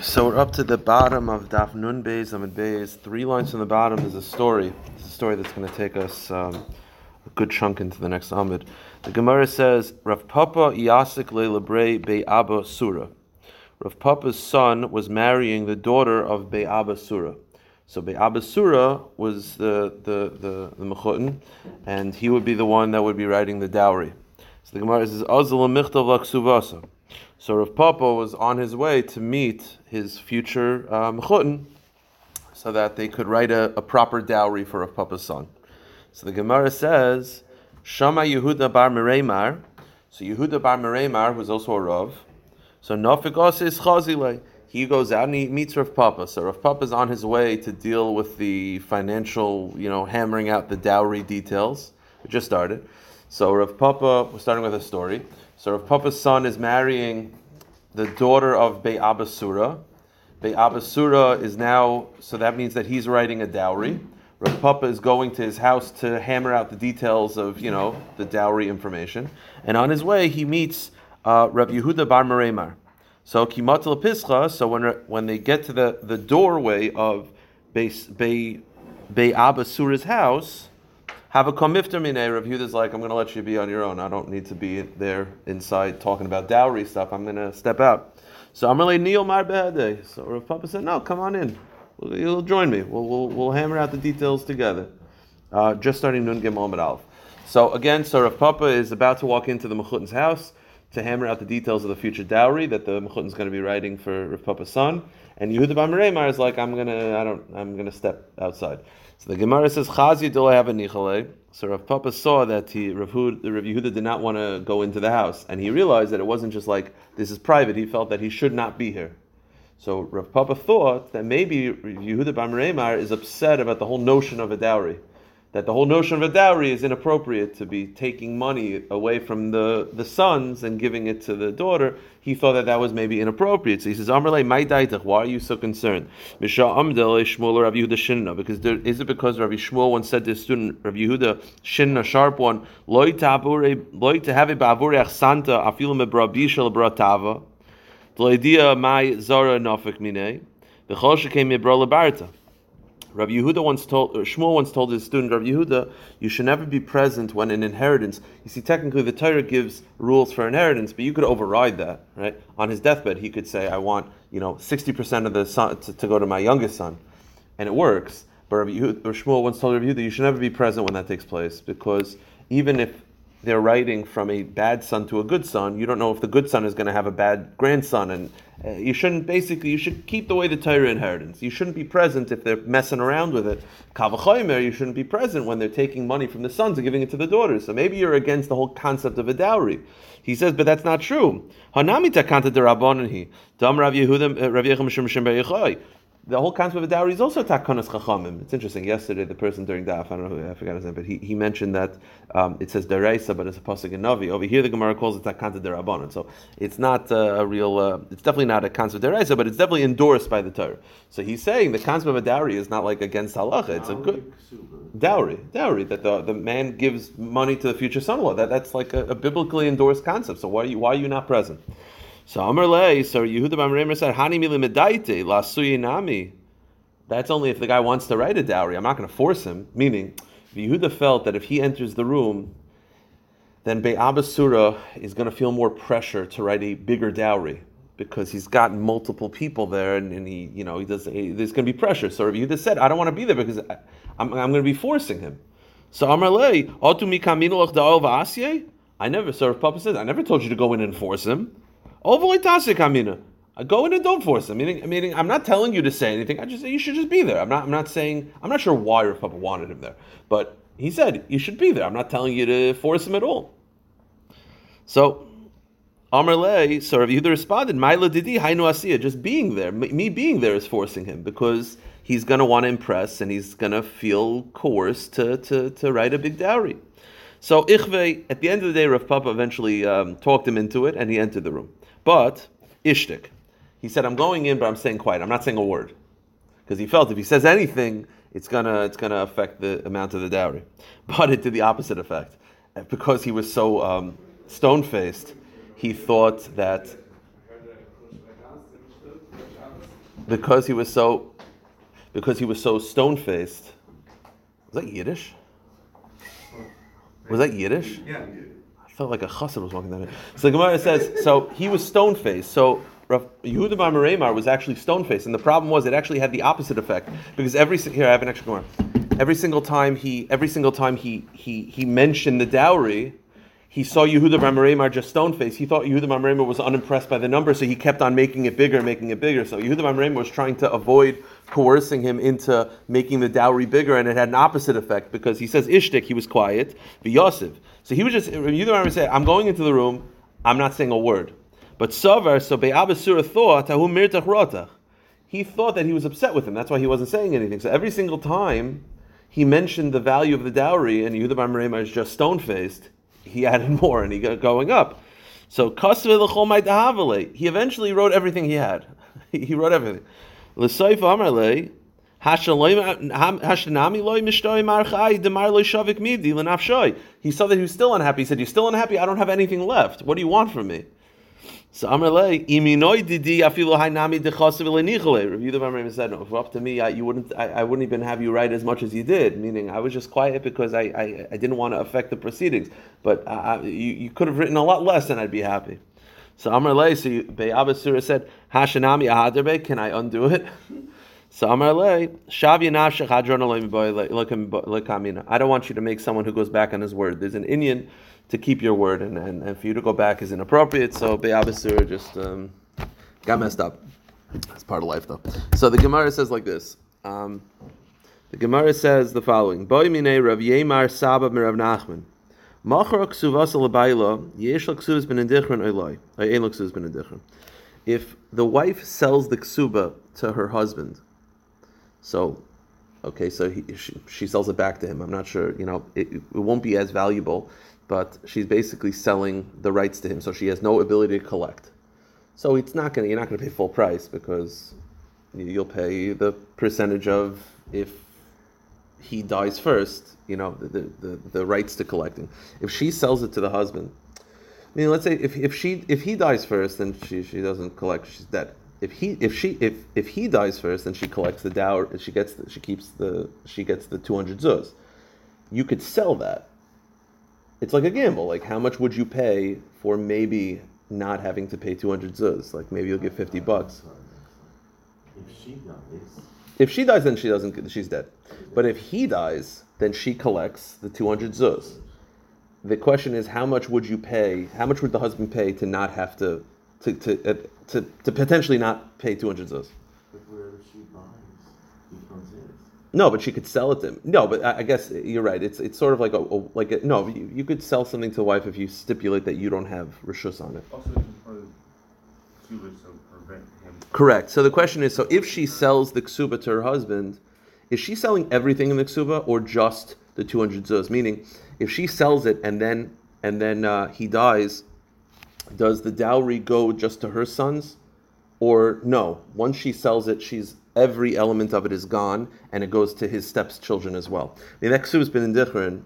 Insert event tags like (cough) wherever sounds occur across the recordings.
so we're up to the bottom of Daf Nun Beis Amid Beis. Three lines from the bottom is a story. It's a story that's going to take us um, a good chunk into the next Amid. The Gemara says, Rav Papa Yasik Le'lebrei Be'aba Surah. Rav Papa's son was marrying the daughter of Be'aba Surah. So Be'aba Surah was the, the, the, the Mechutin, and he would be the one that would be writing the dowry. So the Gemara says, Azal Michtav Laksuvasa. So Rav Papa was on his way to meet his future um, so that they could write a, a, proper dowry for Rav Papa's son. So the Gemara says, Shama Yehuda bar Meremar. So Yehuda bar Meremar was also a Rav. So Nafik is Chazile. He goes out and he meets Rav Papa. So Rav Papa is on his way to deal with the financial, you know, hammering out the dowry details. It just started. So Rav Papa, we're starting with a story. So Rav Papa's son is marrying the daughter of Be'abasura. Be'abasura is now, so that means that he's writing a dowry. Rav Papa is going to his house to hammer out the details of, you know, the dowry information. And on his way, he meets uh, Rav Yehuda Bar Meremar. So Kimatel Pischa, so when, when they get to the, the doorway of Be'abasura's house, have a komifter mine. Rav Yehuda's like, I'm going to let you be on your own. I don't need to be there inside talking about dowry stuff. I'm going to step out. So I'm really Neil Marbehade. So Rav Papa said, No, come on in. You'll join me. We'll, we'll, we'll hammer out the details together. Uh, just starting Nun Gimel Aleph. So again, so Rav Papa is about to walk into the Mechutin's house to hammer out the details of the future dowry that the Mechutin's going to be writing for Rav Papa's son. And Yehuda Bar is like, I'm gonna, I don't, I'm gonna step outside. So the Gemara says, Chazi have? So Rav Papa saw that he, Rav, Hud, Rav Yehuda did not want to go into the house, and he realized that it wasn't just like this is private. He felt that he should not be here. So Rav Papa thought that maybe Yehuda Bamreimar is upset about the whole notion of a dowry that the whole notion of a dowry is inappropriate to be taking money away from the, the sons and giving it to the daughter. He thought that that was maybe inappropriate. So he says, Amrle, my daitach, why are you so concerned? Because there, is it because Rabbi Shmuel once said to his student, Rabbi Yehuda, Shinna, sharp one, loy to have ba'avure santa afilu mebrabishal bratava, the my zara nafik mine, the mebra lebarta. Rabbi Yehuda once told, Shmuel once told his student, Rabbi Yehuda, you should never be present when an inheritance. You see, technically, the Torah gives rules for inheritance, but you could override that, right? On his deathbed, he could say, I want, you know, 60% of the son to, to, go to my youngest son. And it works. But Rabbi Yehuda, Shmuel once told Rabbi Yehuda, you should never be present when that takes place, because even if they're writing from a bad son to a good son, you don't know if the good son is going to have a bad grandson, and uh, you shouldn't basically you should keep the way the Torah inheritance. You shouldn't be present if they're messing around with it. Kavachoymer, you shouldn't be present when they're taking money from the sons and giving it to the daughters. So maybe you're against the whole concept of a dowry. He says, but that's not true. Hanami takanta Dam Rav uh, Rav the whole concept of a dowry is also takanas chachamim. It's interesting. Yesterday, the person during daf, I don't know who, I forgot his name, but he, he mentioned that um, it says deraisa, but it's a pasuk in Navi. Over here, the Gemara calls it takanta derabanan. So it's not uh, a real. Uh, it's definitely not a concept of deraisa, but it's definitely endorsed by the Torah. So he's saying the concept of a dowry is not like against halacha. It's a good dowry, dowry that the, the man gives money to the future son-in-law. That that's like a, a biblically endorsed concept. So why are you why are you not present? So Amar Lei, so Yehuda Bamremer said, Hani mili medaite la nami. That's only if the guy wants to write a dowry. I'm not going to force him. Meaning, Yehuda felt that if he enters the room, then Be'abasura is going to feel more pressure to write a bigger dowry because he's got multiple people there, and, and he, you know, he does. He, there's going to be pressure. So Yehuda said, I don't want to be there because I, am I'm going to be forcing him. So Amar Lei, I never, so Papa says, I never told you to go in and force him. Overly tasik amina. Go in and don't force him. Meaning, meaning, I'm not telling you to say anything. I just say you should just be there. I'm not. I'm not saying. I'm not sure why Rav Papa wanted him there, but he said you should be there. I'm not telling you to force him at all. So, Amar Le, so Rav Yehuda responded, "Maila didi hainu asiya." Just being there, me being there is forcing him because he's going to want to impress and he's going to feel coerced to, to, to write a big dowry. So Ichve, at the end of the day, Rav Papa eventually um, talked him into it and he entered the room. But Ishtik, he said, I'm going in, but I'm staying quiet. I'm not saying a word. Because he felt if he says anything, it's gonna it's gonna affect the amount of the dowry. (laughs) But it did the opposite effect. Because he was so um, stone faced, he thought that because he was so because he was so stone faced. Was that Yiddish? Was that Yiddish? Yeah. I felt like a chassid was walking down here. So the Gemara says, so he was stone faced. So Yehuda Bar Meremar was actually stone faced, and the problem was it actually had the opposite effect because every here I have an extra Gemara. Every single time he every single time he he he mentioned the dowry. He saw Yehuda Bar Meremar just stone faced. He thought Yehuda Bar Meremar was unimpressed by the number, so he kept on making it bigger, making it bigger. So Yehuda Bar Meremar was trying to avoid coercing him into making the dowry bigger, and it had an opposite effect because he says Ishtik, he was quiet, Yosef. So he was just Yehuda Bar Meremar said, "I'm going into the room. I'm not saying a word." But Savar, so Be'abasura thought, "Tahu mirtach rotach." He thought that he was upset with him. That's why he wasn't saying anything. So every single time he mentioned the value of the dowry, and Yehuda Bar Meremar is just stone faced, he added (laughs) more, and he got going up. So. He eventually wrote everything he had. (laughs) he wrote everything. He saw that he was still unhappy. He said, "You're still unhappy. I don't have anything left. What do you want from me?" So Amarle, iminoi didi afilu hainami dechasav elenichole. Review the Mamre said, "No, if up to me, I, you wouldn't. I, I wouldn't even have you write as much as you did. Meaning, I was just quiet because I, I, I didn't want to affect the proceedings. But uh, you, you could have written a lot less, and I'd be happy." So Amarle, so Be'abasura said, "Hashanami ahaderbe, can I undo it?" (laughs) So Amarle, Shavya nafshach hadron. I don't want you to make someone who goes back on his word. There's an Indian to keep your word, and, and, and for you to go back is inappropriate. So Be'abasura just um, got messed up. That's part of life, though. So the Gemara says like this. Um, the Gemara says the following: Boy mine Rav Yemar Saba Rav Nachman. Machar ksuvas alabayla yesh ksuvas ben indichron oiloi. Ein ksuvas ben indichron. If the wife sells the ksuba to her husband, so okay, so he, she, she sells it back to him. I'm not sure, you know, it, it won't be as valuable, but she's basically selling the rights to him, so she has no ability to collect. So it's not gonna, you're not gonna pay full price because you'll pay the percentage of if he dies first, you know, the, the, the, the rights to collecting. If she sells it to the husband, I mean, let's say if, if she if he dies first, then she, she doesn't collect, she's dead. If he if she if if he dies first, then she collects the dower, she gets the, she keeps the she gets the two hundred zuz. You could sell that. It's like a gamble. Like how much would you pay for maybe not having to pay two hundred zuz? Like maybe you'll get fifty bucks. If she dies, If she dies, then she doesn't. She's dead. But if he dies, then she collects the two hundred zuz. The question is, how much would you pay? How much would the husband pay to not have to, to to uh, to, to potentially not pay two hundred zuz? but wherever she buys becomes his. No, but she could sell it to him. No, but I, I guess you're right. It's it's sort of like a, a like a, no. You, you could sell something to a wife if you stipulate that you don't have rishus on it. Also, in front so prevent him. Correct. So the question is: so if she sells the ksuba to her husband, is she selling everything in the ksuba or just the two hundred zuz? Meaning, if she sells it and then and then uh, he dies, does the dowry go just to her sons, or no? Once she sells it, she's every element of it is gone, and it goes to his stepchildren as well. The next ksuba's been in Dichrin.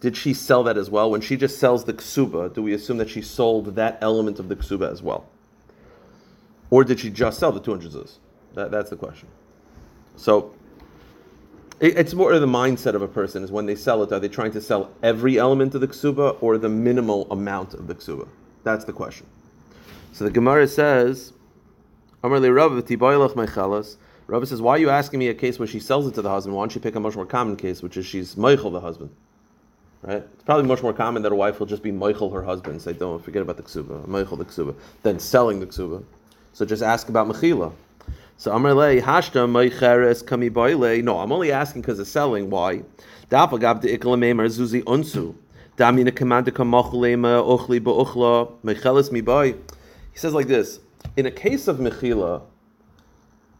Did she sell that as well? When she just sells the ksuba, do we assume that she sold that element of the ksuba as well? Or did she just sell the 200 zuz? That, that's the question. So it, it's more the mindset of a person is when they sell it, are they trying to sell every element of the ksuba or the minimal amount of the ksuba? That's the question. So the Gemara says, V'tibaylach mechalas. Rav says, why are you asking me a case where she sells it to the husband? Why don't you pick a much more common case, which is she's meichel the husband? Right? It's probably much more common that a wife will just be meichel her husband and say, don't forget about the ksuba, meichel the ksuba, than selling the ksuba. So just ask about mechila. So Amar le hashta meicheres kami boile. No, I'm only asking because of selling. Why? Dafagav de ikalamemer zuzi unsu. Damina kamanda kamachulema ochli ba'uchla mecheles mi boy. He says like this: In a case of mechila,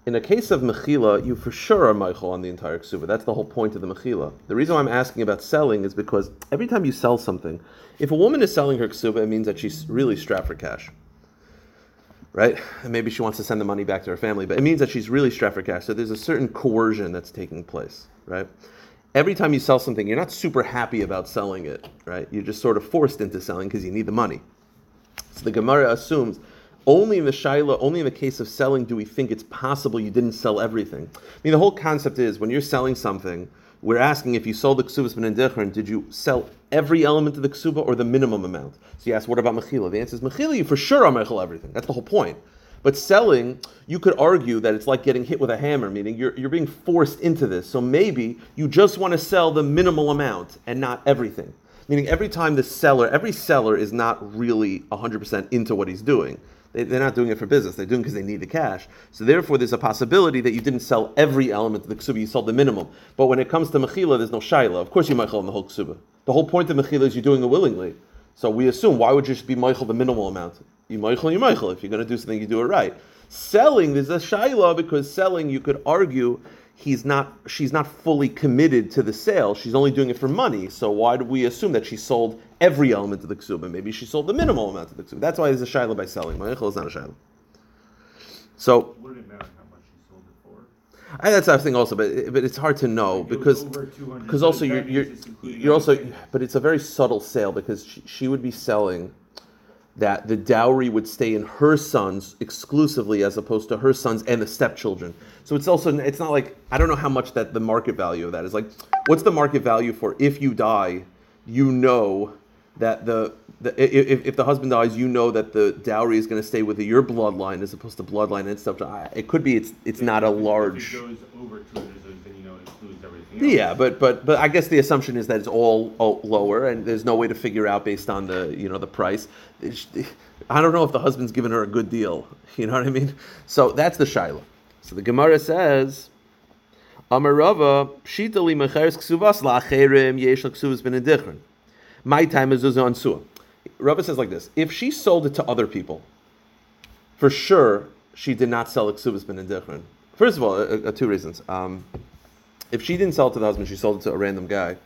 in a case of mechila, you for sure are meichel on the entire ksuba. That's the whole point of the mechila. The reason why I'm asking about selling is because every time you sell something, if a woman is selling her ksuba, it means that she's really strapped for cash right? And maybe she wants to send the money back to her family, but it means that she's really strapped for cash. So there's a certain coercion that's taking place, right? Every time you sell something, you're not super happy about selling it, right? You're just sort of forced into selling because you need the money. So the Gemara assumes Only in the shaila, only in the case of selling, do we think it's possible you didn't sell everything. I mean, the whole concept is when you're selling something, we're asking if you sold the ksubas ben did you sell every element of the ksuba or the minimum amount? So you ask, what about mechila? The answer is mechila. You for sure are mechil everything. That's the whole point. But selling, you could argue that it's like getting hit with a hammer, meaning you're, you're being forced into this. So maybe you just want to sell the minimal amount and not everything. Meaning every time the seller, every seller is not really 100% into what he's doing. They, they're not doing it for business. They're doing because they need the cash. So therefore, there's a possibility that you didn't sell every element of the ksuba. You sold the minimum. But when it comes to mechila, there's no shaila. Of course, you mechil in the whole ksuba. The whole point of mechila is you're doing it willingly. So we assume why would you just be meichel the minimal amount? You meichel, you meichel. If you're going to do something, you do it right. Selling, there's a shaila because selling, you could argue he's not, she's not fully committed to the sale. She's only doing it for money. So why do we assume that she sold every element of the ksuba? Maybe she sold the minimal amount of the ksuba. That's why there's a shaila by selling. Meichel is not a shaila. So Wouldn't it how much you sold for? I, that's the thing also, but but it's hard to know was because because also you're you're, you're also everything. but it's a very subtle sale because she, she would be selling that the dowry would stay in her sons exclusively as opposed to her sons and the stepchildren. So it's also it's not like I don't know how much that the market value of that is like what's the market value for if you die, you know that the, the if, if the husband dies, you know that the dowry is going to stay with your bloodline as opposed to bloodline and stuff. It could be it's it's not a large. It goes over 200, then you know it includes everything else. Yeah, but but but I guess the assumption is that it's all, all lower, and there's no way to figure out based on the you know the price. It's- I don't know if the husband's given her a good deal. (laughs) You know what I mean? So that's the shaila. So the Gemara says, Amarava pshitali mecheres ksuvas lacherim yesh ksuvas ben. My time is on suah. Rava says like this: If she sold it to other people, for sure she did not sell ksuvas ben edichron. First of all, uh, uh, two reasons. Um, if she didn't sell it to the husband, she sold it to a random guy.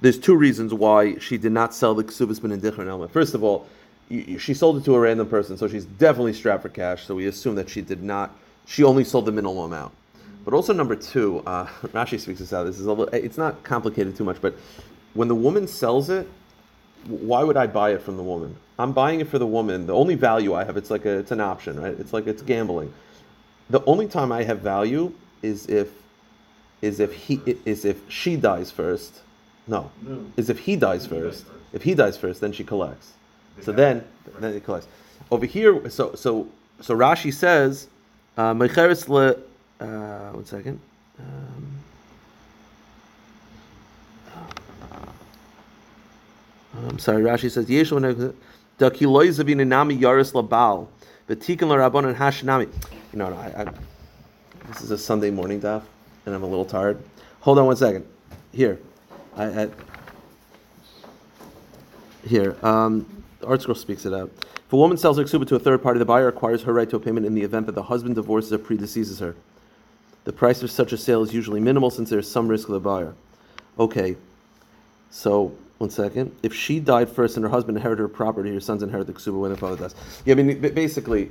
There's two reasons why she did not sell the ksubas ben indichron element. First of all, she sold it to a random person, so she's definitely strapped for cash. So we assume that she did not. She only sold the minimal amount. But also number two, uh, (laughs) Rashi speaks this out. This is a little, it's not complicated too much, but when the woman sells it, why would I buy it from the woman? I'm buying it for the woman. The only value I have, it's like a, it's an option, right? It's like it's gambling. The only time I have value is if is if he is if she dies first. No, No. is if he dies If he dies first. first. If he dies first, then she collects. Then So then, right. then it collects. Over here, so so so Rashi says, uh, le." Uh, one second. Um, I'm sorry. Rashi says, "Yesh da kiloi zavin nami yaris labal, v'tikin l'rabon and hashanami." You know, I, I, this is a Sunday morning daf, and I'm a little tired. Hold on one second. Here, I, I here. Um, the ArtScroll speaks it out. If a woman sells her ksuba to a third party, the buyer acquires her right to a payment in the event that the husband divorces or predeceases her. The price of such a sale is usually minimal since there is some risk of the buyer. Okay, so one second. If she died first and her husband inherited her property, her sons inherit the ksuba when the father dies. Yeah, I mean, basically,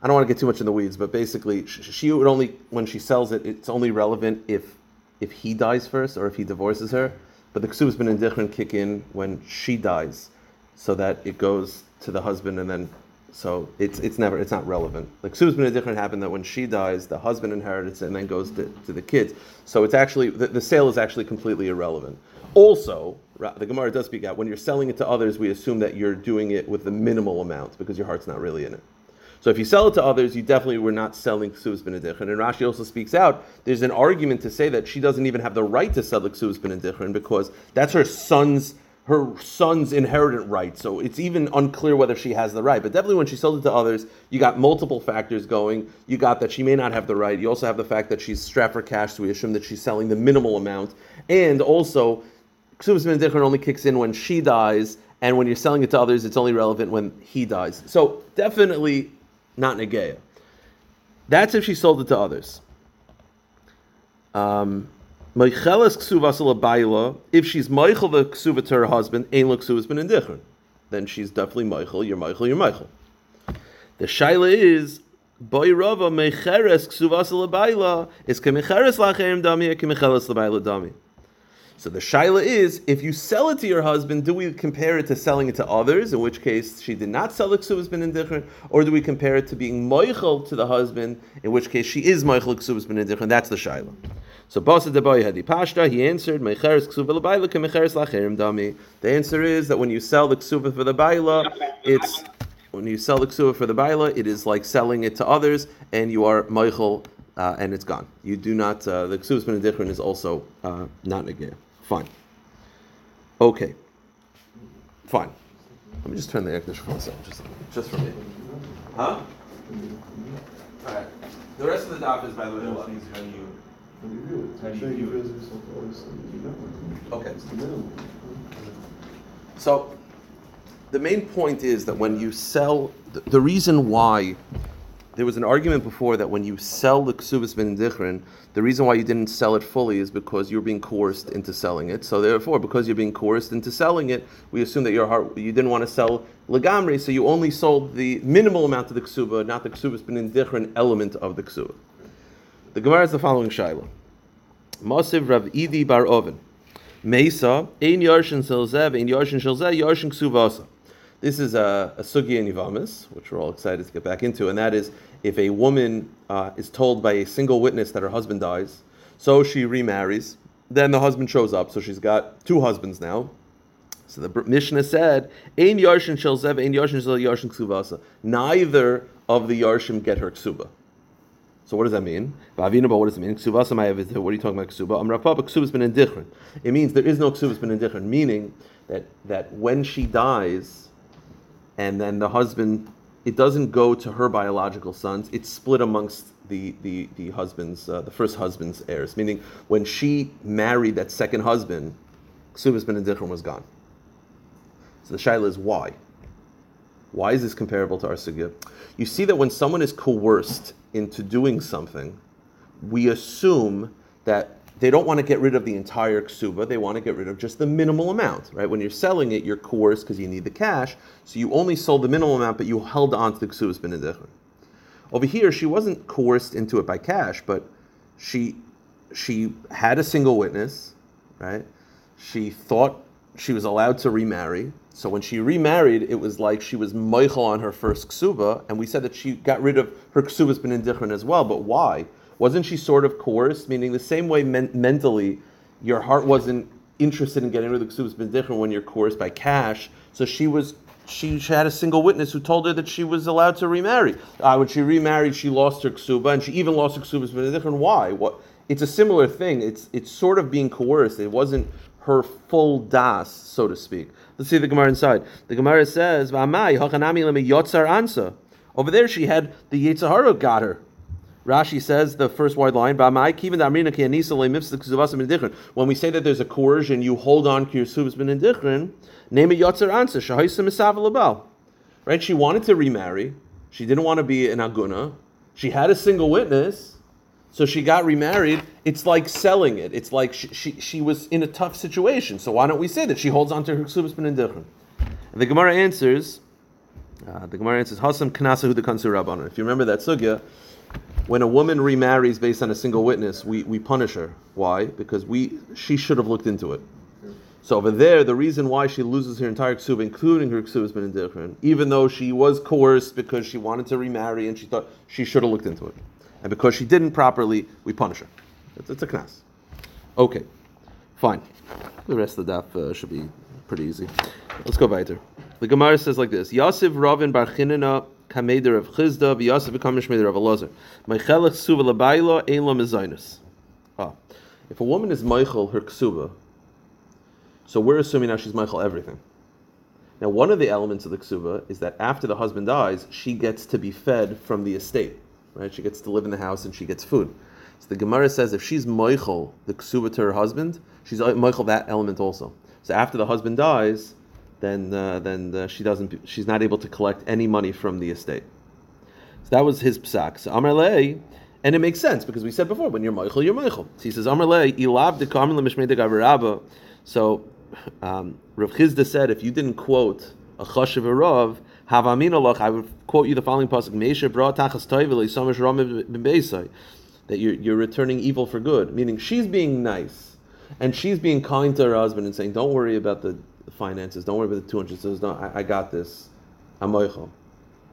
I don't want to get too much in the weeds, but basically, she would only when she sells it, it's only relevant if if he dies first or if he divorces her. But the ksubas ben indichron kick in when she dies, so that it goes to the husband and then. So it's it's never it's not relevant. The ksubas ben indichron happened that when she dies, the husband inherits it and then goes to, to the kids. So it's actually the, the sale is actually completely irrelevant. Also, the Gemara does speak out when you're selling it to others. We assume that you're doing it with the minimal amount because your heart's not really in it. So if you sell it to others, you definitely were not selling Ksuvas Benedichrin. And Rashi also speaks out, there's an argument to say that she doesn't even have the right to sell the Ksuvas Benedichrin because that's her son's her son's inheritant right. So it's even unclear whether she has the right. But definitely when she sold it to others, you got multiple factors going. You got that she may not have the right. You also have the fact that she's strapped for cash, so we assume that she's selling the minimal amount. And also, Ksubas Benedichrin only kicks in when she dies, and when you're selling it to others, it's only relevant when he dies. So definitely not Negeya. That's if she sold it to others. Um. If she's meichel the ksuva to her husband, ein lo ksuvas ben indichron. Then she's definitely meichel. You're meichel. You're meichel. The shaila is boy rava meicheres ksuvas is kemecheres lacherim dami or kemecheles labayla dami. So the shaila is, if you sell it to your husband, do we compare it to selling it to others, in which case she did not sell the ksubas bin indichrin, or do we compare it to being moichel to the husband, in which case she is moichel ksubas bin indichrin? That's the shaila. So Basa Deboy Hadi Pashta, he answered, dami. The answer is that when you sell the ksuva for the bayla, it's when you sell the ksuva for the bayla, it is like selling it to others, and you are moichel, uh, and it's gone. You do not. Uh, the ksuva bin indifferent is also uh, not negay. Fine. Okay. Fine. Let me just turn the air conditioner for a second, just just for me. Huh? All right. The rest of the daf is by the way. Those things, how do you, How you view it? How do you Say view it? feel yourself always, you know, Okay. It's the minimum. So, the main point is that when you sell, the, the reason why there was an argument before that when you sell the ksubas ben dichrin, the reason why you didn't sell it fully is because you're being coerced into selling it. So therefore, because you're being coerced into selling it, we assume that your heart you didn't want to sell legamri, so you only sold the minimal amount of the ksuba, not the ksubas ben dichrin element of the ksuba. The Gemara is the following shaila. Masiv Rav Idi Bar Oven. Mesa, ein yarshin selzev, ein yarshin shelzeh, yarshin ksuvasa. This is a, a sugi in Yivamis, which we're all excited to get back into, and that is if a woman uh, is told by a single witness that her husband dies, so she remarries, then the husband shows up, so she's got two husbands now. So the Mishnah said, ein yarshin shelzev, ein yarshin shelzeh, yarshin ksuvasa. Neither of the yarshim get her ksuba. So what does that mean? Vavina, but what does it mean? Ksuba samayav What are you talking about ksuba? Amrapapa ksuba's been indichrin. It means there is no ksuba's been indichrin, meaning that that when she dies, and then the husband, it doesn't go to her biological sons. It's split amongst the the the husband's uh, the first husband's heirs. Meaning when she married that second husband, ksuba's been indichrin was gone. So the shaila is why. Why is this comparable to our sugya? You see that when someone is coerced into doing something, we assume that they don't want to get rid of the entire ksuba, they want to get rid of just the minimal amount, right? When you're selling it, you're coerced because you need the cash, so you only sold the minimal amount, but you held on to the ksuba's bin Over here, she wasn't coerced into it by cash, but she she had a single witness, right? She thought she was allowed to remarry. So when she remarried, it was like she was moichel on her first ksuba, and we said that she got rid of her ksuba's indichrin as well. But why? Wasn't she sort of coerced? Meaning the same way men- mentally, your heart wasn't interested in getting rid of the ksuba's been indichrin when you're coerced by cash. So she was. She, she had a single witness who told her that she was allowed to remarry. Uh, when she remarried, she lost her ksuba, and she even lost her ksuba's been indifferent. Why? What? It's a similar thing. It's it's sort of being coerced. It wasn't her full das, so to speak. Let's see the Gemara inside. The Gemara says. Over there, she had the Yitzhahara got her. Rashi says the first wide line. When we say that there's a coercion, you hold on to your indichrin. Name a misav labal. Right? She wanted to remarry. She didn't want to be an aguna. She had a single witness. So she got remarried. It's like selling it. It's like she, she, she was in a tough situation. So why don't we say that she holds on to her indichrin? And the Gemara answers. Uh, the Gemara answers If you remember that sugya, when a woman remarries based on a single witness, we, we punish her. Why? Because we she should have looked into it. So over there, the reason why she loses her entire ksuba, including her ksuba, has been indichrin, even though she was coerced because she wanted to remarry and she thought she should have looked into it. And because she didn't properly, we punish her. It's, it's a knas. Okay, fine. The rest of the daf uh, should be pretty easy. Let's go weiter. The Gemara says like this: Yasiv Ravin Bar Kameder of Chisda v'Yasiv Kamishmeder of Elazar. Ein Lo Mezainus. Ah, if a woman is Meichel her ksuba, so we're assuming now she's Meichel everything. Now, one of the elements of the ksuba is that after the husband dies, she gets to be fed from the estate. Right? She gets to live in the house and she gets food. So the Gemara says if she's Meichel the ksuba to her husband, she's Meichel that element also. So after the husband dies, then uh, then uh, she doesn't she's not able to collect any money from the estate. So that was his psak. So Amar Lei, and it makes sense because we said before when you're Meichel, you're Meichel. So he says Amar Lei ilav de karmel mishmei. So um, Rav Chisda said if you didn't quote a chashav havamin alach, I would quote you the following pasuk: Meisha tachas toiveli b'beisai, that you're, you're returning evil for good. Meaning she's being nice. and she's being kind to her husband and saying, "Don't worry about the finances. Don't worry about the two hundred zuz. No, I, I got this. I'm moichel."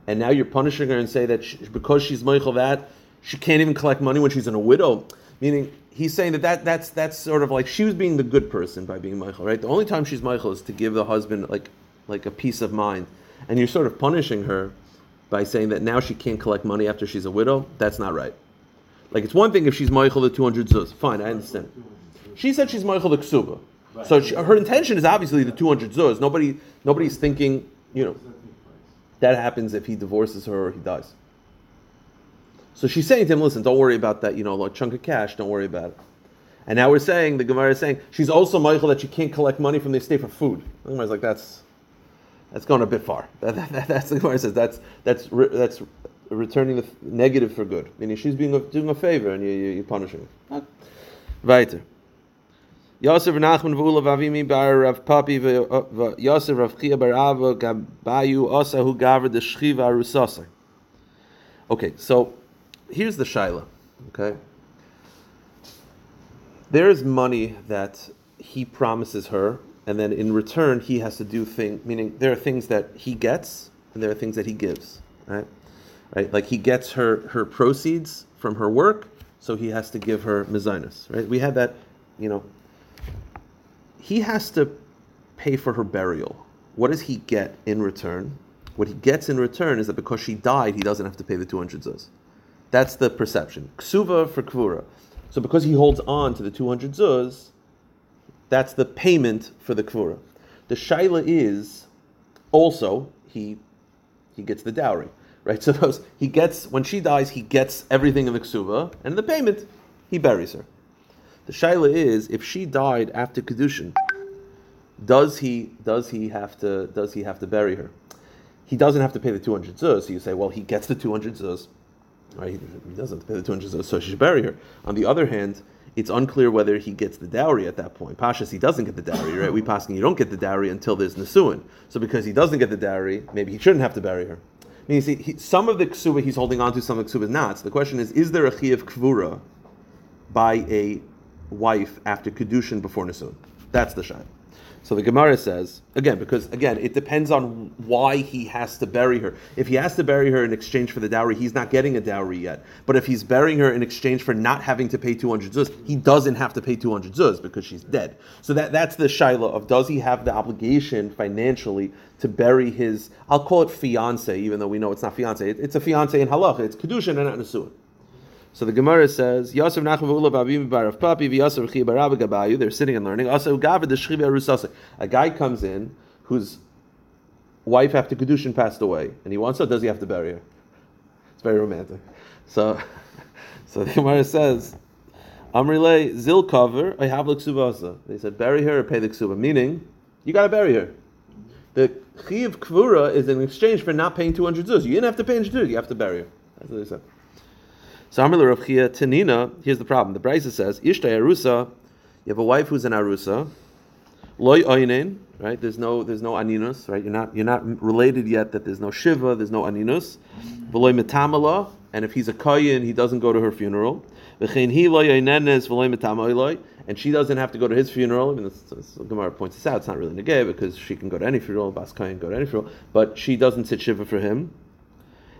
And now you're punishing her and say that she, because she's moichel that she can't even collect money when she's in a widow. Meaning, he's saying that, that that's that's sort of like she was being the good person by being moichel, right? The only time she's moichel is to give the husband like like a peace of mind, and you're sort of punishing her by saying that now she can't collect money after she's a widow. That's not right. Like it's one thing if she's moichel the 200 zuz. Fine, I understand. She said she's moichel the ksuba. So she, her intention is obviously the 200 zuz. Nobody, nobody's thinking, you know, that happens if he divorces her or he dies. So she's saying to him, listen, don't worry about that, you know, like chunk of cash, don't worry about it. And now we're saying, the Gemara is saying, she's also meichel that she can't collect money from the estate for food. The Gemara's like, that's, that's going a bit far. (laughs) That, that, that, that's the Gemara says, that's, that's, that's returning the negative for good. Meaning she's being a, doing a favor and you, you, you're punishing her. Weiter. Yosef Nachman bar Rav Papi v'Yosef uh, Rav Chia bar Ava gabayu osa hu arusasa. Okay, so here's the shaila. Okay, there is money that he promises her, and then in return he has to do things. Meaning there are things that he gets, and there are things that he gives. Right, right. Like he gets her her proceeds from her work, so he has to give her mezainis. Right. We had that. You know, he has to pay for her burial. What does he get in return? What he gets in return is that because she died, he doesn't have to pay the 200 zuz. That's the perception. Ksuva for kvura. So because he holds on to the 200 zuz, that's the payment for the kvura. The shaila is also he he gets the dowry, right? (laughs) Suppose he gets when she dies, he gets everything in the ksuva, and the payment, he buries her. The shaila is if she died after kedushin, does he does he have to does he have to bury her? He doesn't have to pay the 200 zuz. So you say, well, he gets the 200 zuz. Right? He doesn't pay the 200 zuz, so she should bury her. On the other hand, it's unclear whether he gets the dowry at that point. Pashas, he doesn't get the dowry, right? We passing, you don't get the dowry until there's Nisuin. So because he doesn't get the dowry, maybe he shouldn't have to bury her. I mean, you see, he, some of the ksuba he's holding on to, some of the ksuba is not. So the question is, is there a chi of kvura by a wife after kedushin before Nisuin? That's the shayla. So the Gemara says again because again it depends on why he has to bury her. If he has to bury her in exchange for the dowry, he's not getting a dowry yet. But if he's burying her in exchange for not having to pay 200 zuz, he doesn't have to pay 200 zuz because she's dead. So that that's the shaila of does he have the obligation financially to bury his I'll call it fiance even though we know it's not fiance. It, it's a fiance in halacha. It's kedushin and not nesuin. So the Gemara says, Yosef Nachman v'ula b'avim barav papi. They're sitting and learning. Also, gavad the shchiva arusasa. A guy comes in whose wife after kedushin passed away, and he wants her. Does he have to bury her? It's very romantic. So, (laughs) so the Gemara says, Amrile zil cover I have l'ksuvasa. They said bury her or pay the ksuba. Meaning, you got to bury her. The chiv kvura is in exchange for not paying two hundred zuz. You didn't have to pay 200 zuz. You have to bury her. That's what they said. So Amr Rav Chia Tanina, here's the problem. The Brisa says, Ishtai Arusa, you have a wife who's an Arusa, Loy Oinen, right? There's no there's no aninus, right? You're not you're not related yet that there's no Shiva, there's no aninus. V'loy Metamala, and if he's a Kayin, he doesn't go to her funeral. And she doesn't have to go to his funeral. I mean, this, this, Gemara points this out. It's not really negay because she can go to any funeral. Bas Kayin go to any funeral, but she doesn't sit Shiva for him.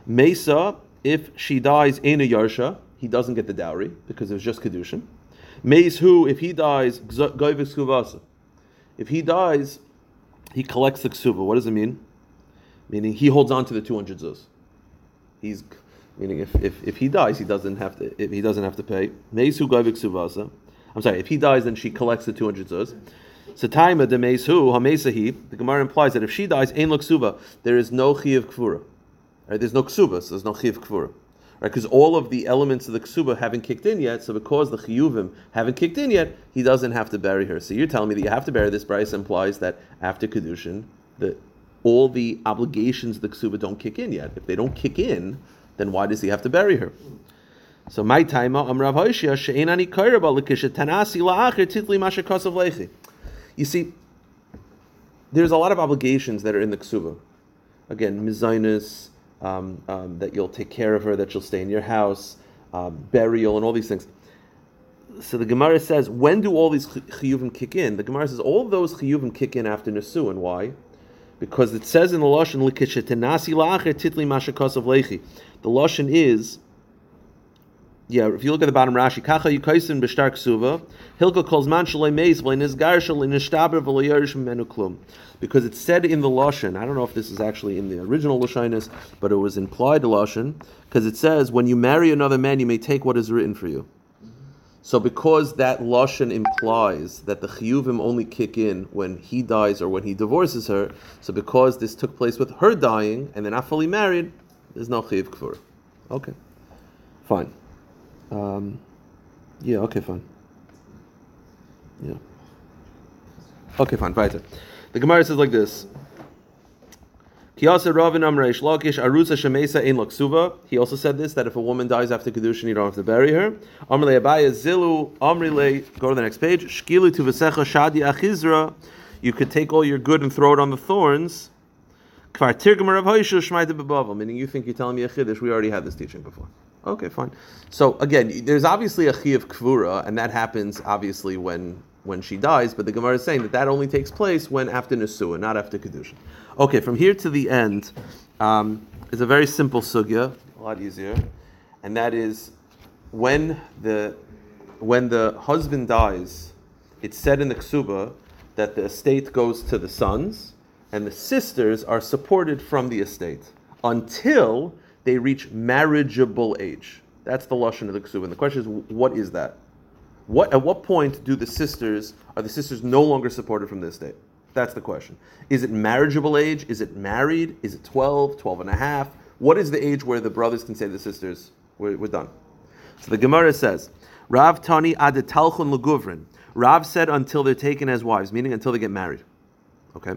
Mesa, if she dies in a yarsha, he doesn't get the dowry because it was just kedushin. Meis who, if he dies, goyvis kuvasa. If he dies, he collects the ksuva. What does it mean? Meaning he holds on to the two hundred zuz. He's meaning if, if, if he dies, he doesn't have to. If he doesn't have to pay. Meis who kuvasa. I'm sorry. If he dies, then she collects the two hundred zuz. Sataima de meis who. The Gemara implies that if she dies, ein ksuva, there is no chi of kfura. Right? There's no ksuba, so there's no chiv kfura. Right? Because all of the elements of the ksuba haven't kicked in yet, so because the chiyuvim haven't kicked in yet, he doesn't have to bury her. So you're telling me that you have to bury this. Bryce implies that after kedushin, that all the obligations of the ksuba don't kick in yet. If they don't kick in, then why does he have to bury her? So my time, Amrav Hoshia she'enani kairaba lekisha tanasi la'acher titli masha lechi. You see, there's a lot of obligations that are in the ksuba. Again, mizainis, um, um, that you'll take care of her, that she'll stay in your house, um, burial, and all these things. so the Gemara says, when do all these chi- chiyuvim kick in? The Gemara says all those chiyuvim kick in after Nesuin. Why? Because it says in the Lashon, "Likishetenasi la'acher titli mashakos of lechi." The Lashon is, yeah, if you look at the bottom Rashi, kacha yukaisin b'shtar ksuva, hilka calls man shalei nishtaber menu klum. Because it's said in the Lashon, I don't know if this is actually in the original Lashonis, but it was implied Lashon, because it says, when you marry another man, you may take what is written for you. So because that Lashon implies that the Chiyuvim only kick in when he dies or when he divorces her, so because this took place with her dying and they're not fully married, there's no Chiyuv Kfur. Okay. Fine. Um, yeah, okay, fine. Yeah. Okay, fine, weiter. The Gemara says like this. He also said this that if a woman dies after Kedushin, you don't have to bury her. Zilu. Go to the next page. Shkilu Shadi. You could take all your good and throw it on the thorns. Meaning you think you're telling me a chiddush. We already had this teaching before. Okay, fine. So again, there's obviously a chi of kvura, and that happens obviously when when she dies. But the Gemara is saying that that only takes place when after Nesua, not after Kedushin. Okay, from here to the end um, is a very simple sugya, a lot easier, and that is when the when the husband dies, it's said in the ksuba that the estate goes to the sons, and the sisters are supported from the estate until they reach marriageable age. That's the lashon of the ksuba. And the question is, what is that? What at what point do the sisters are the sisters no longer supported from this estate? That's the question. Is it marriageable age? Is it married? Is it 12, 12 and a half? What is the age where the brothers can say to the sisters, we're, we're done? So the Gemara says, Rav Tani adetalchun leguvrin. Rav said until they're taken as wives, meaning until they get married. Okay.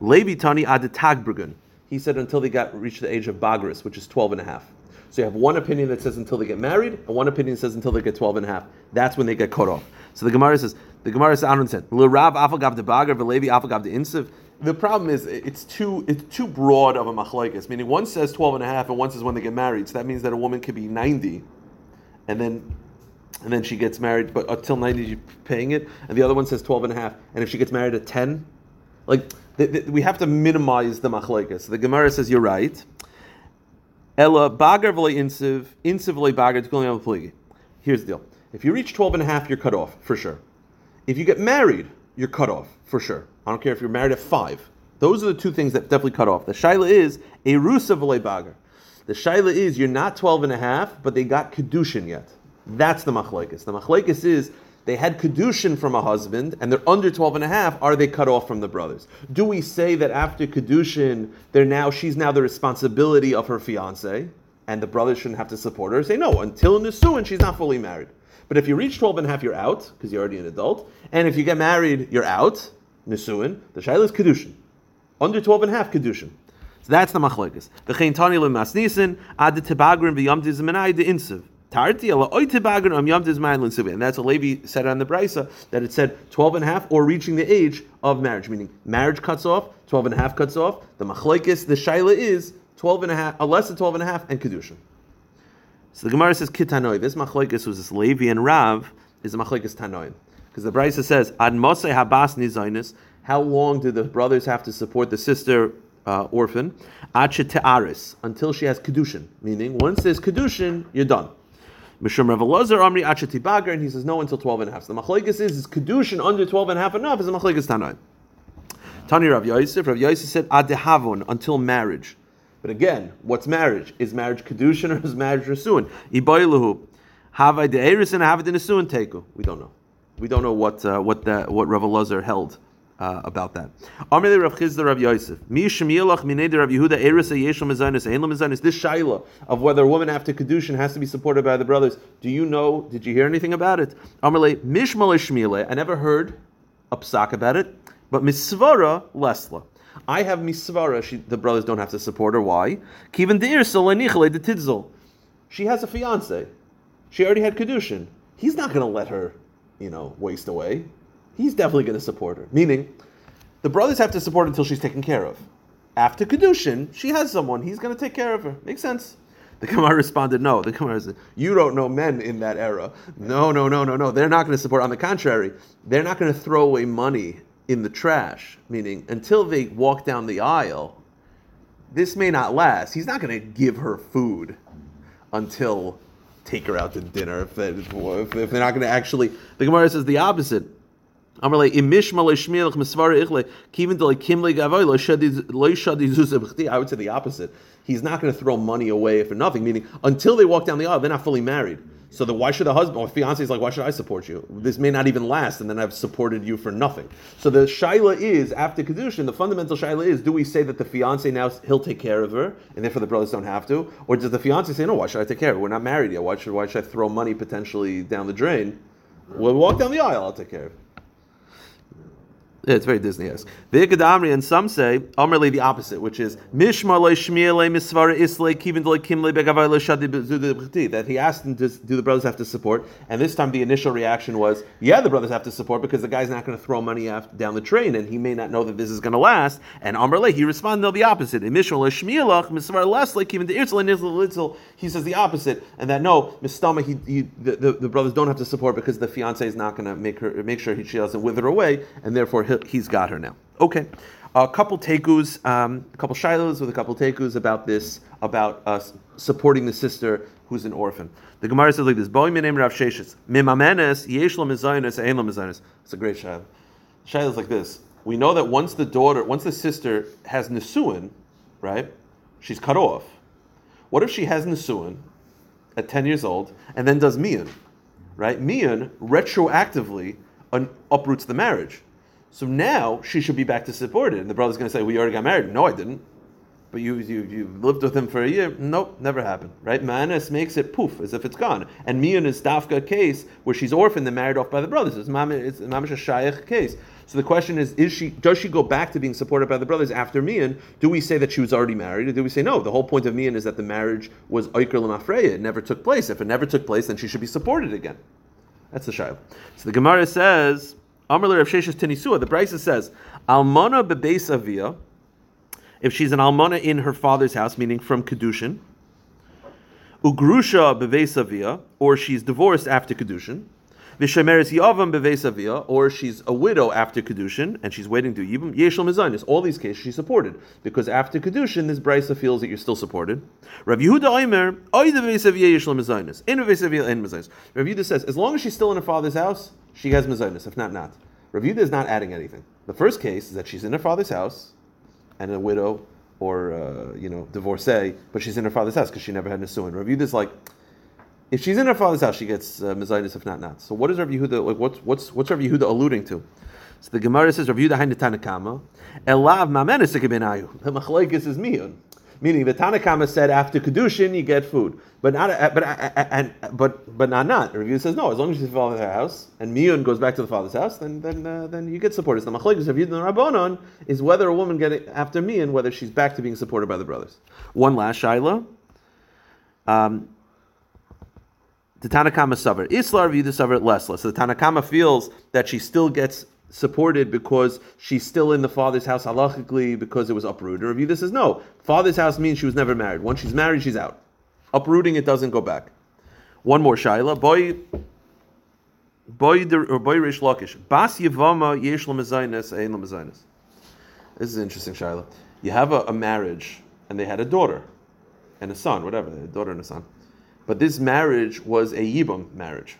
Levi Tani adetagbrgun. He said until they got reached the age of bagris, which is 12 and a half. So you have one opinion that says until they get married, and one opinion says until they get 12 and a half. That's when they get cut off. So the Gemara says, the Gemara says, Aaron said, L'Rav afagav de bagar, v'levi afagav de insiv. The problem is it's too it's too broad of a machlekes. Meaning one says 12 and a half, and one says when they get married. So that means that a woman could be 90, and then and then she gets married, but until 90 you're paying it, and the other one says 12 and a half, and if she gets married at 10, like th- th- we have to minimize the machlekes. The Gemara says you're right. Ella bagar v'le insiv, insiv v'le bagar. Here's the deal. If you reach 12 and a half, you're cut off, for sure. If you get married, you're cut off, for sure. I don't care if you're married at five. Those are the two things that definitely cut off. The shaila is a rusa v'le bagar. The shaila is you're not 12 and a half, but they got kedushin yet. That's the machlekes. The machlekes is they had kedushin from a husband and they're under 12 and a half. Are they cut off from the brothers? Do we say that after kedushin, they're now she's now the responsibility of her fiance and the brothers shouldn't have to support her? Say no until nisuin she's not fully married. But if you reach 12 and a half, you're out because you're already an adult. And if you get married, you're out nisuin. The shaila is kedushin. Under 12 and a half kedushin. So that's the machlekes. V'chein tani lemasnisin ad tebagrin v'yam dizmenai de insiv. And that's what Levi said on the brisa that it said 12 and a half or reaching the age of marriage, meaning marriage cuts off, 12 and a half cuts off. The machlekes, the shaila is 12 and a half, less than 12 and a half, and kedushin. So the Gemara says kitanoi. This machlekes was this Levi and Rav is a machlekes tanoim because the brisa says ad mosei habas nizainis. How long do the brothers have to support the sister uh, orphan? Ache te'aris until she has kedushin. Meaning, once there's kedushin, you're done. Mishum Rav Elazar Amri Ache tibager, and he says no until 12 and a half. So the machlekes is is kedushin under 12 and a half enough is a machlekes tanoim. Tani Rav Yosef. Rav Yosef said ad dehavon until marriage. But again, what's marriage? Is marriage kedushin or is marriage rasuin? Iboilahu. Havai de'eris and havai de'nesuin teku. We don't know. We don't know what uh, what that what Rav Elazar held uh, about that. Amrele Rav Chisda Rav Yosef. Mi shemiyelach mineder Rav Yehuda eris yeshel mezanis ein mezanis. This shaila of whether a woman after kedushin has to be supported by the brothers. Do you know? Did you hear anything about it? Amrele mishmal shmile. I never heard a psak about it, but misvara lesla. I have misvara. She, the brothers don't have to support her. Why? Kiven deir solenichle de tidzel. She has a fiance. She already had kedushin. He's not going to let her, you know, waste away. He's definitely going to support her. Meaning, the brothers have to support until she's taken care of. After kedushin, she has someone. He's going to take care of her. Makes sense. The Gemara (laughs) responded, no. The Gemara said, you don't know men in that era. No, no, no, no, no. They're not going to support. On the contrary, they're not going to throw away money in the trash. Meaning, until they walk down the aisle, this may not last. He's not going to give her food until take her out to dinner. If, they, if they're not going to actually, the Gemara says the opposite. I would say the opposite. He's not going to throw money away for nothing. Meaning, until they walk down the aisle, they're not fully married. So the, why should the husband or fiance is like, why should I support you? This may not even last, and then I've supported you for nothing. So the shaila is after kedushin. The fundamental shaila is: Do we say that the fiance now he'll take care of her, and therefore the brothers don't have to, or does the fiance say, no, why should I take care of her? We're not married yet. Why should why should I throw money potentially down the drain? We'll walk down the aisle. I'll take care of. Her. It's very Disney-esque. V'ikadamri, and some say, Amarli the opposite, which is Mishmar le shmiele misvara isle kivin le kimle begavai le that he asked them do the brothers have to support, and this time the initial reaction was, yeah, the brothers have to support because the guy's not going to throw money down the train, and he may not know that this is going to last. And Amarli, he responded no, the opposite. Mishmar le shmielach misvara lesle kivin de nizle He says the opposite, and that no, mistama, he, he the, the, the, brothers don't have to support because the fiance is not going to make her make sure he, she doesn't wither away, and therefore he'll he's got her now. Okay, a couple tekus, um, a couple shilos with a couple tekus about this, about supporting the sister who's an orphan. The Gemara says like this: "Boy name Rav Sheshes mimamenes yesh lo mezaynis ein. It's a great shayla. Shayla is like this: We know that once the daughter, once the sister has nisuin, right? She's cut off. What if she has nisuin at ten years old and then does mian, right? Mian retroactively uproots the marriage. So now she should be back to supported. And the brother's going to say, "We already got married." No, I didn't. But you you you lived with him for a year. Nope, never happened. Right? Manas makes it poof as if it's gone. And Miyun is Dafka case where she's orphaned and married off by the brothers. It's mamish a shayach case. So the question is: Is she does she go back to being supported by the brothers after Mian? Do we say that she was already married, or do we say no? The whole point of Mian is that the marriage was oiker lemafreya. It never took place. If it never took place, then she should be supported again. That's the shayach. So the Gemara says. Amrler of Sheshes Tenisua, the Brisa says, Almana bebeis avia, if she's an almana in her father's house, meaning from Kedushin, Ugrusha bebeis avia, or she's divorced after Kedushin, Vishemeres Yavam Bevesavia, or she's a widow after Kedushin, and she's waiting to Yibam, Yeshel Mizanis. All these cases she's supported. Because after Kedushin, this Brisa feels that you're still supported. Rav Yehuda Oimer, Oida Bevesavia Yeshel Mizanis. In Bevesavia, in Mizanis. Rav Yehuda says, as long as she's still in her father's house, she has Mizanis, if not, not. Rav Yehuda is not adding anything. The first case is that she's in her father's house, and a widow, or, uh, you know, divorcee, but she's in her father's house because she never had Nisuin. Rav Yehuda is like, if she's in her father's house, she gets uh, if not not. So what is Rav Yehuda? Like what's what's what's Rav Yehuda alluding to? So the Gemara says Rav Yehuda hainu Tanakama, elav mamenes benayu. The machlekes is miyun. Meaning the Tanakama said after kedushin you get food, but not uh, but uh, uh, and but but not not. Rav Yehuda says no. As long as she's father's house and miyun goes back to the father's house, then then uh, then you get supported. So the machlekes of Yehuda and Rabbanon is whether a woman get after miyun, whether she's back to being supported by the brothers. One last shaila. Um, the Tanakama Savar. Islar Vida Savar less. So the Tanakama feels that she still gets supported because she's still in the father's house halachically because it was uprooted. Rav Yehuda says no. Father's house means she was never married. Once she's married, she's out. Uprooting it doesn't go back. One more shaila. Boy, boy, or boy Rish Lakish. Bas Yavama Yesh Lamazainis. This is interesting shaila. You have a, a, marriage and they had a daughter and a son, whatever, a daughter and a son. But this marriage was a Yibam marriage.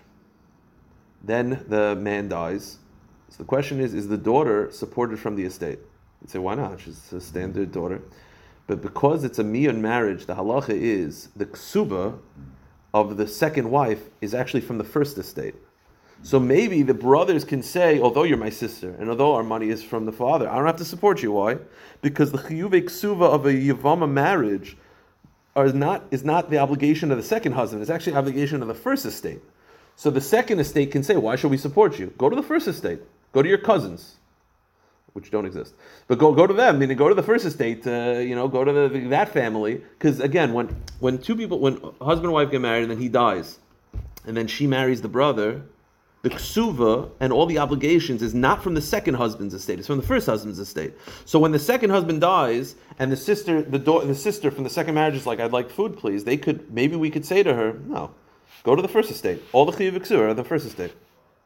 Then the man dies. So the question is, is the daughter supported from the estate? You'd say, why not? She's a standard daughter. But because it's a Mian marriage, the halacha is the ksuba of the second wife is actually from the first estate. So maybe the brothers can say, although you're my sister, and although our money is from the father, I don't have to support you. Why? Because the chiyuve ksuva of a yavama marriage are not, is not the obligation of the second husband, it's actually obligation of the first estate. So the second estate can say, Why should we support you? Go to the first estate, go to your cousins, which don't exist. But go, go to them, meaning go to the first estate, uh, you know, go to the, the, that family. Because again, when, when two people, when husband and wife get married and then he dies, and then she marries the brother, the ksuva and all the obligations is not from the second husband's estate; it's from the first husband's estate. So when the second husband dies and the sister, the daughter, the sister from the second marriage is like, "I'd like food, please," they could maybe we could say to her, "No, go to the first estate. All the chiyuv ksuva are the first estate.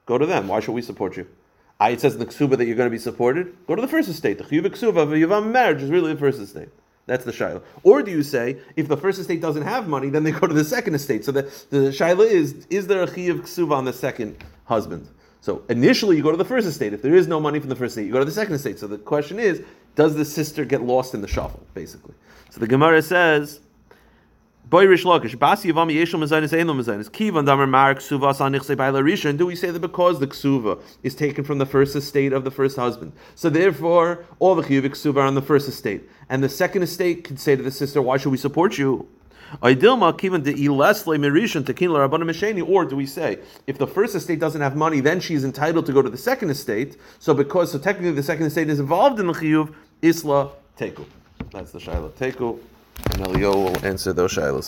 Go to them. Why should we support you?" I, it says in the ksuba that you're going to be supported. Go to the first estate. The chiyuv ksuba of a yavam marriage is really the first estate. That's the shaila. Or do you say if the first estate doesn't have money, then they go to the second estate? So the, the shaila is: is there a chiyuv ksuba on the second husband? So initially you go to the first estate. If there is no money from the first estate, you go to the second estate. So the question is: does the sister get lost in the shuffle? Basically. So the Gemara says. Boy Rish Lakish, Basi Yavam Yeshel Mezainis Ein Lo Mezainis. Kivan Damar Mar Ksuva Sanichse Baila Rishon. Do we say that because the Ksuva is taken from the first estate of the first husband? So therefore, all the Chiyuvik Ksuva are on the first estate. And the second estate could say to the sister, why should we support you? Or do we say if the first estate doesn't have money, then she's entitled to go to the second estate? So because so technically the second estate is involved in the chiyuv, isla teku. That's the shaila teku, and Elio will answer those shilas.